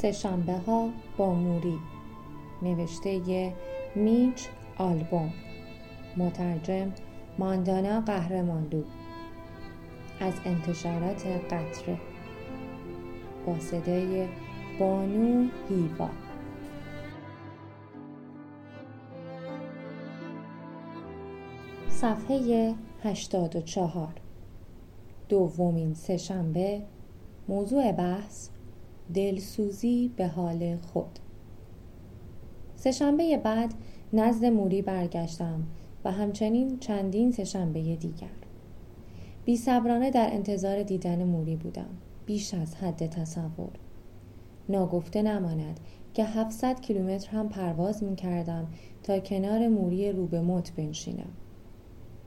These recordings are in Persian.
سهشنبه ها با موری نوشته میچ آلبوم مترجم ماندانا قهرماندو از انتشارات قطره با صدای بانو هیوا. صفحه 84 دومین سهشنبه موضوع بحث دلسوزی به حال خود. سهشنبه بعد نزد موری برگشتم و همچنین چندین سهشنبه دیگر. بی صبرانه در انتظار دیدن موری بودم بیش از حد تصور. ناگفته نماند که 700 کیلومتر هم پرواز می کردم تا کنار موری رو به موت بنشینم.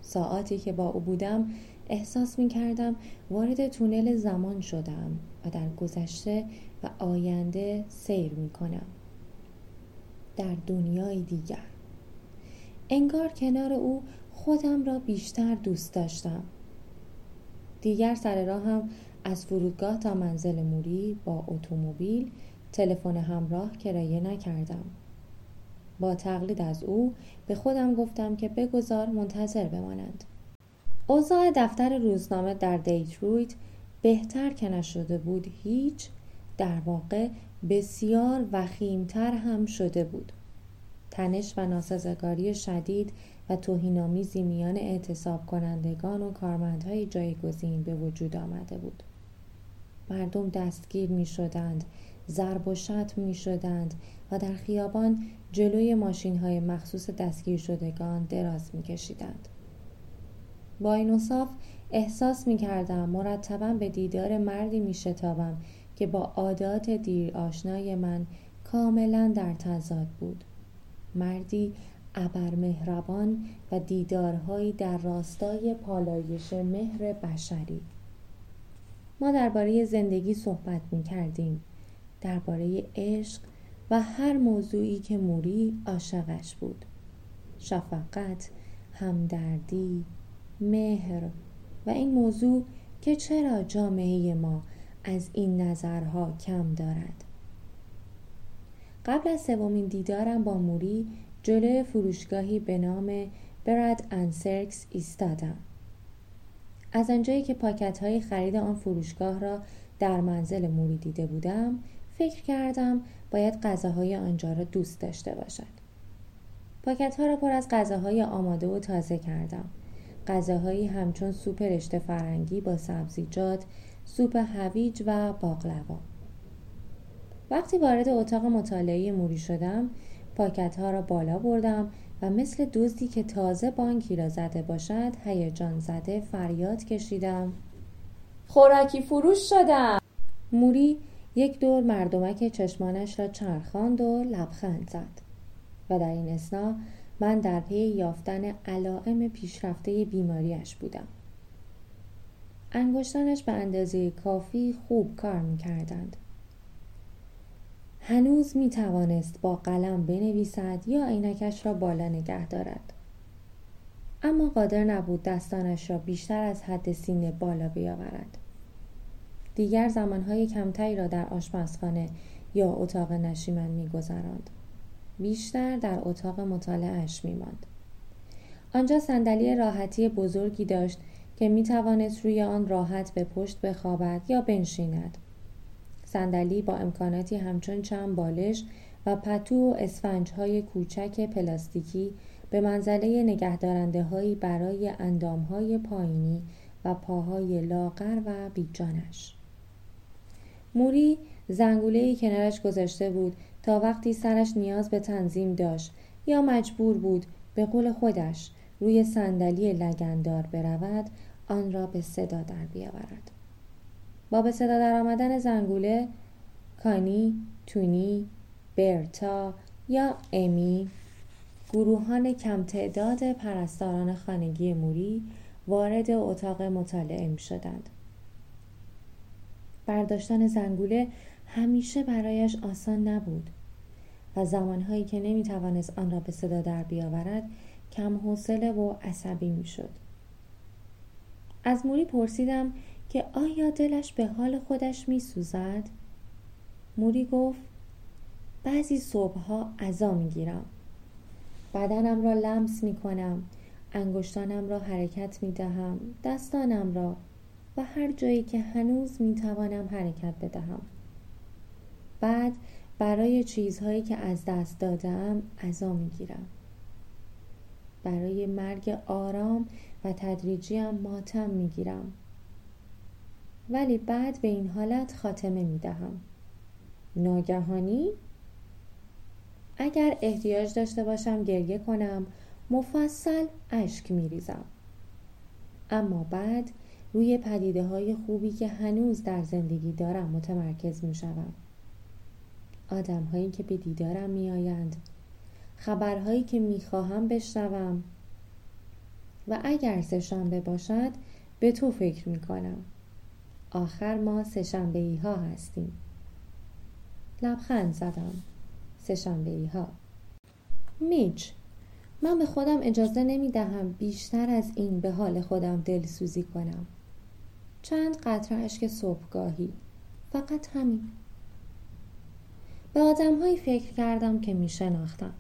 ساعتی که با او بودم احساس می کردم وارد تونل زمان شدم و در گذشته و آینده سیر می کنم. در دنیای دیگر. انگار کنار او خودم را بیشتر دوست داشتم. دیگر سر راهم از فرودگاه تا منزل موری با اتومبیل تلفن همراه کرایه نکردم. با تقلید از او به خودم گفتم که بگذار منتظر بمانند. اوضاع دفتر روزنامه در دیترویت بهتر که نشده بود هیچ در واقع بسیار وخیمتر هم شده بود تنش و ناسازگاری شدید و توهینآمیزی میان اعتصاب کنندگان و کارمندهای جایگزین به وجود آمده بود مردم دستگیر می شدند ضرب و شتم می شدند و در خیابان جلوی ماشین های مخصوص دستگیر شدگان دراز می کشیدند. با این اصاف احساس می کردم مرتبا به دیدار مردی می شتابم که با عادات دیر آشنای من کاملا در تضاد بود. مردی ابر مهربان و دیدارهایی در راستای پالایش مهر بشری ما درباره زندگی صحبت می کردیم درباره عشق و هر موضوعی که موری عاشقش بود شفقت همدردی مهر و این موضوع که چرا جامعه ما از این نظرها کم دارد. قبل از سومین دیدارم با موری جلوی فروشگاهی به نام برد انسرکس ایستادم. از آنجایی که پاکت های خرید آن فروشگاه را در منزل موری دیده بودم فکر کردم باید غذاهای آنجا را دوست داشته باشد. پاکت ها را پر از غذاهای آماده و تازه کردم. غذاهایی همچون سوپ رشته فرنگی با سبزیجات سوپ هویج و باقلوا. وقتی وارد اتاق مطالعه موری شدم پاکت ها را بالا بردم و مثل دزدی که تازه بانکی را زده باشد هیجان زده فریاد کشیدم. خوراکی فروش شدم! موری یک دور مردمک چشمانش را چرخاند و لبخند زد و در این اسنا من در پی یافتن علائم پیشرفته بیماریش بودم. انگشتانش به اندازه کافی خوب کار می‌کردند. هنوز می توانست با قلم بنویسد یا عینکش را بالا نگه دارد. اما قادر نبود دستانش را بیشتر از حد سینه بالا بیاورد. دیگر زمانهای کمتری را در آشپزخانه یا اتاق نشیمن میگذراند. بیشتر در اتاق مطالعهاش میماند. آنجا صندلی راحتی بزرگی داشت که می توانست روی آن راحت به پشت بخوابد یا بنشیند. صندلی با امکاناتی همچون چند بالش و پتو و اسفنج های کوچک پلاستیکی به منزله نگهدارنده هایی برای اندام های پایینی و پاهای لاغر و بیجانش. موری زنگوله کنارش گذاشته بود تا وقتی سرش نیاز به تنظیم داشت یا مجبور بود به قول خودش روی صندلی لگندار برود آن را به صدا در بیاورد با به صدا در آمدن زنگوله کانی، تونی، برتا یا امی گروهان کم تعداد پرستاران خانگی موری وارد اتاق مطالعه می شدند. برداشتن زنگوله همیشه برایش آسان نبود و زمانهایی که نمی توانست آن را به صدا در بیاورد کم حوصله و عصبی می شد. از موری پرسیدم که آیا دلش به حال خودش می سوزد؟ موری گفت بعضی صبحها عذا می‌گیرم بدنم را لمس می کنم انگشتانم را حرکت می دهم دستانم را و هر جایی که هنوز می توانم حرکت بدهم بعد برای چیزهایی که از دست دادم عذا می گیرم برای مرگ آرام و تدریجیم ماتم می گیرم ولی بعد به این حالت خاتمه می دهم ناگهانی اگر احتیاج داشته باشم گریه کنم مفصل اشک می ریزم. اما بعد روی پدیده های خوبی که هنوز در زندگی دارم متمرکز می شدم. آدم هایی که به دیدارم می آیند. خبرهایی که می خواهم بشنوم و اگر سهشنبه باشد به تو فکر می کنم. آخر ما سهشنبه ای ها هستیم. لبخند زدم. سهشنبه ها میچ من به خودم اجازه نمی دهم بیشتر از این به حال خودم دلسوزی کنم چند قطره اشک صبحگاهی فقط همین به آدم هایی فکر کردم که می شناختم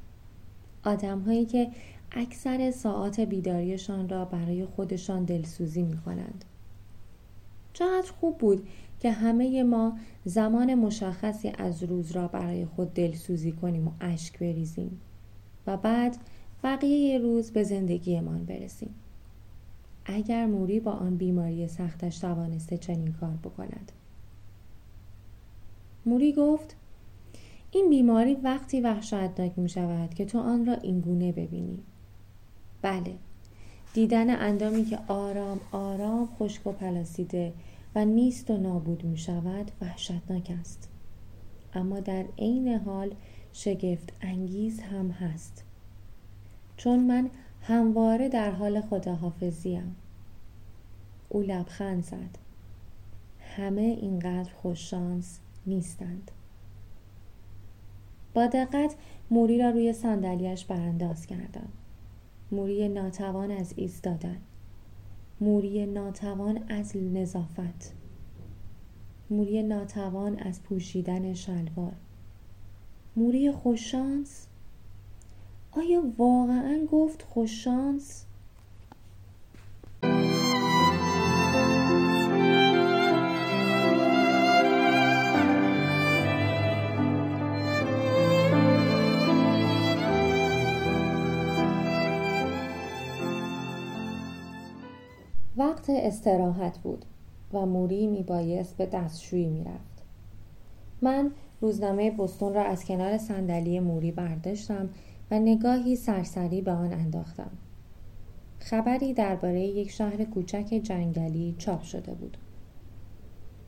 آدم هایی که اکثر ساعات بیداریشان را برای خودشان دلسوزی می کنند چقدر خوب بود که همه ما زمان مشخصی از روز را برای خود دلسوزی کنیم و اشک بریزیم و بعد بقیه روز به زندگیمان برسیم. اگر موری با آن بیماری سختش توانسته چنین کار بکند. موری گفت این بیماری وقتی وحشتناک می شود که تو آن را اینگونه ببینی. بله. دیدن اندامی که آرام آرام خشک و پلاسیده و نیست و نابود می شود وحشتناک است. اما در عین حال شگفت انگیز هم هست. چون من همواره در حال خداحافظیم. او لبخند زد. همه اینقدر خوششانس نیستند. با دقت موری را روی صندلیاش برانداز کردم. موری ناتوان از ایستادن. موری ناتوان از نظافت. موری ناتوان از پوشیدن شلوار. موری خوششانس آیا واقعا گفت خوششانس وقت استراحت بود و موری میبایست به دستشویی می‌رفت. من روزنامه بستون را از کنار صندلی موری برداشتم و نگاهی سرسری به آن انداختم. خبری درباره یک شهر کوچک جنگلی چاپ شده بود.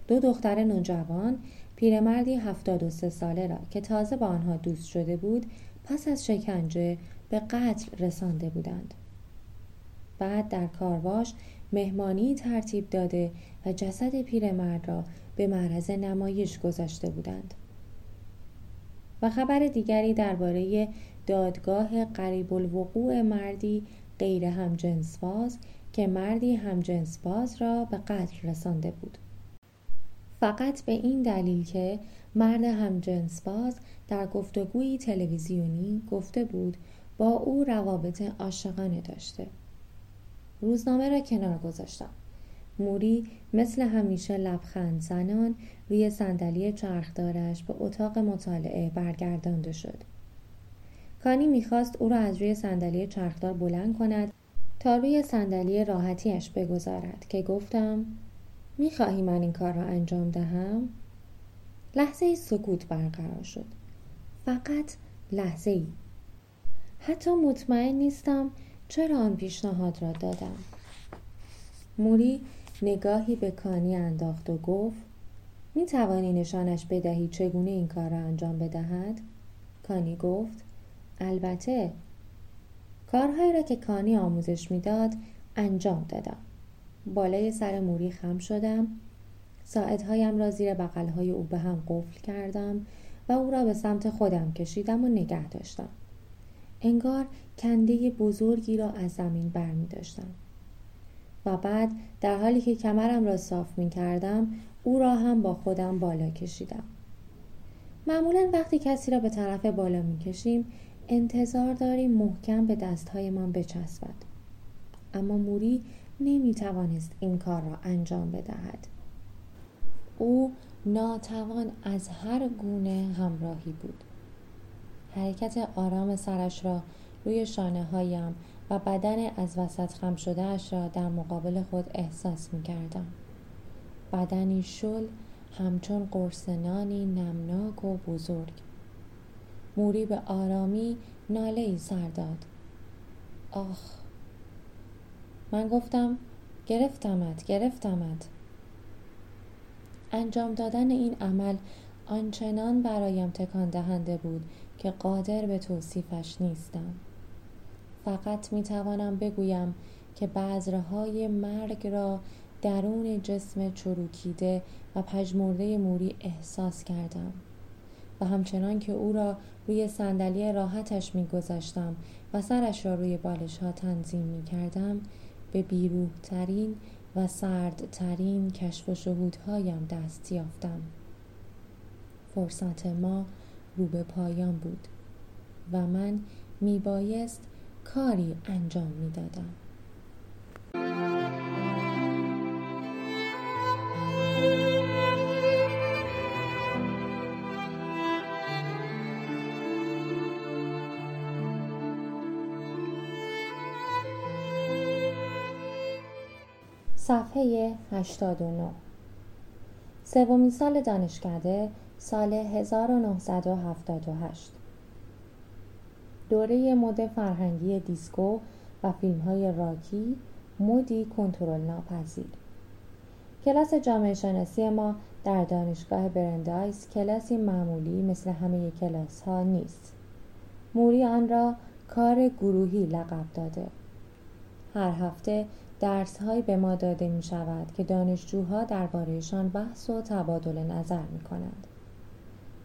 دو دختر نوجوان پیرمردی هفتاد و سه ساله را که تازه با آنها دوست شده بود پس از شکنجه به قتل رسانده بودند. بعد در کارواش مهمانی ترتیب داده و جسد پیرمرد را به معرض نمایش گذاشته بودند. و خبر دیگری درباره دادگاه قریب الوقوع مردی غیر همجنسباز که مردی همجنسباز را به قتل رسانده بود. فقط به این دلیل که مرد همجنسباز در گفتگویی تلویزیونی گفته بود با او روابط عاشقانه داشته. روزنامه را کنار گذاشتم. موری مثل همیشه لبخند زنان روی صندلی چرخدارش به اتاق مطالعه برگردانده شد. کانی می‌خواست او را از روی صندلی چرخدار بلند کند تا روی صندلی راحتیش بگذارد که گفتم می‌خواهی من این کار را انجام دهم؟ لحظه سکوت برقرار شد. فقط لحظه ای حتی مطمئن نیستم چرا آن پیشنهاد را دادم؟ موری نگاهی به کانی انداخت و گفت می توانی نشانش بدهی چگونه این کار را انجام بدهد؟ کانی گفت البته. کارهایی را که کانی آموزش می‌داد انجام دادم. بالای سر موری خم شدم. ساعدهایم را زیر بغلهای او به هم قفل کردم و او را به سمت خودم کشیدم و نگه داشتم. انگار کنده بزرگی را از زمین بر می داشتم. و بعد در حالی که کمرم را صاف می کردم او را هم با خودم بالا کشیدم. معمولا وقتی کسی را به طرف بالا می‌کشیم انتظار داریم محکم به دستهایمان بچسبد اما موری نمی‌توانست این کار را انجام بدهد او ناتوان از هر گونه همراهی بود حرکت آرام سرش را روی شانه هایم و بدن از وسط خم شده اش را در مقابل خود احساس می کردم. بدنی شل همچون قرصنانی نمناک و بزرگ. موری به آرامی ناله ای سر داد. آخ من گفتم گرفتمت گرفتمت. انجام دادن این عمل آنچنان برایم تکان دهنده بود که قادر به توصیفش نیستم. فقط می توانم بگویم که بذرهای مرگ را درون جسم چروکیده و پژمرده موری احساس کردم و همچنان که او را روی صندلی راحتش میگذاشتم و سرش را روی بالش ها تنظیم می کردم به بیروح ترین و سردترین کشف و شهودهایم دست یافتم. فرصت ما رو به پایان بود و من می بایست کاری انجام می دادم. صفحه 89 سومین سال دانشکده سال 1978 دوره مد فرهنگی دیسکو و فیلم های راکی مودی کنترل ناپذیر. کلاس جامعه شناسی ما در دانشگاه برندایس کلاسی معمولی مثل همه کلاس ها نیست. موری آن را کار گروهی لقب داده. هر هفته درس های به ما داده می شود که دانشجوها دربارهشان بحث و تبادل نظر می کنند.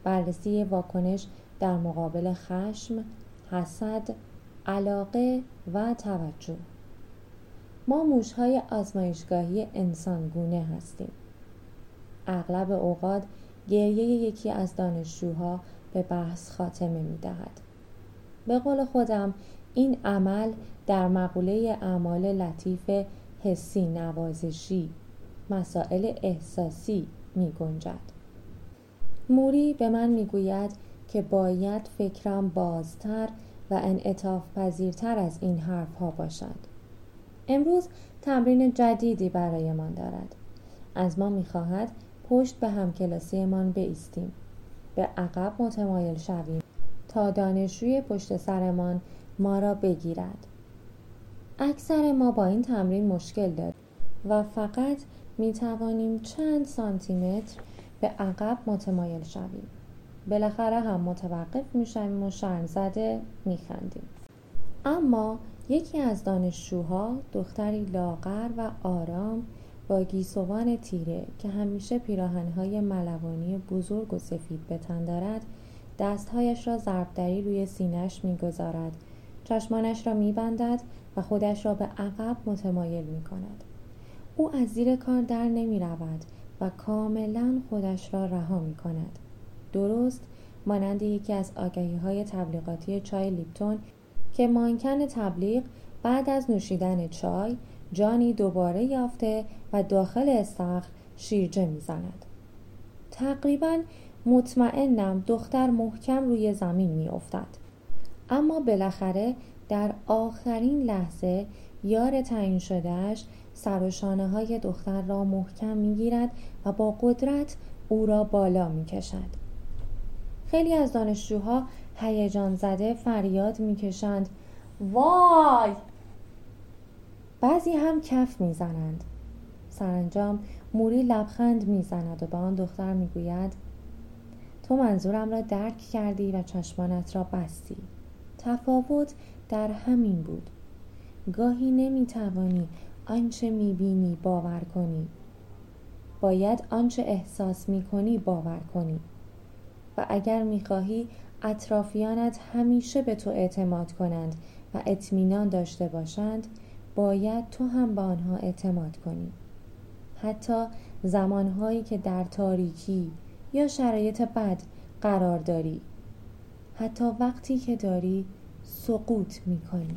بررسی واکنش در مقابل خشم، حسد، علاقه و توجه ما موشهای آزمایشگاهی انسانگونه هستیم. اغلب اوقات گریه یکی از دانشجوها به بحث خاتمه می دهد. به قول خودم این عمل در مقوله اعمال لطیف حسی نوازشی مسائل احساسی می گنجد. موری به من می گوید که باید فکرم بازتر و انعطاف پذیرتر از این حرف ها باشد. امروز تمرین جدیدی برایمان دارد. از ما می خواهد پشت به همکلاسیمان بایستیم. به عقب متمایل شویم تا دانشجوی پشت سرمان ما را بگیرد اکثر ما با این تمرین مشکل داریم و فقط می توانیم چند سانتیمتر به عقب متمایل شویم بالاخره هم متوقف می شویم و شرم زده می خندیم. اما یکی از دانشجوها دختری لاغر و آرام با گیسوان تیره که همیشه پیراهنهای ملوانی بزرگ و سفید به تن دارد دستهایش را ضربدری روی سینهش می‌گذارد چشمانش را میبندد و خودش را به عقب متمایل می کند. او از زیر کار در نمی رود و کاملا خودش را رها می کند. درست مانند یکی از آگهی های تبلیغاتی چای لیپتون که مانکن تبلیغ بعد از نوشیدن چای جانی دوباره یافته و داخل استخر شیرجه می‌زند تقریبا مطمئنم دختر محکم روی زمین میافتد اما بالاخره در آخرین لحظه یار تعیین شدهش سر و شانه های دختر را محکم می‌گیرد و با قدرت او را بالا می کشد. خیلی از دانشجوها هیجان زده فریاد می‌کشند. وای! بعضی هم کف می‌زنند. سرانجام موری لبخند می‌زند و به آن دختر می‌گوید تو منظورم را درک کردی و چشمانت را بستی. تفاوت در همین بود. گاهی نمی‌توانی آنچه می‌بینی باور کنی. باید آنچه احساس می‌کنی باور کنی. و اگر می‌خواهی اطرافیانت همیشه به تو اعتماد کنند و اطمینان داشته باشند باید تو هم به آنها اعتماد کنی. حتی زمانهایی که در تاریکی یا شرایط بد قرار داری. حتی وقتی که داری سقوط می کنی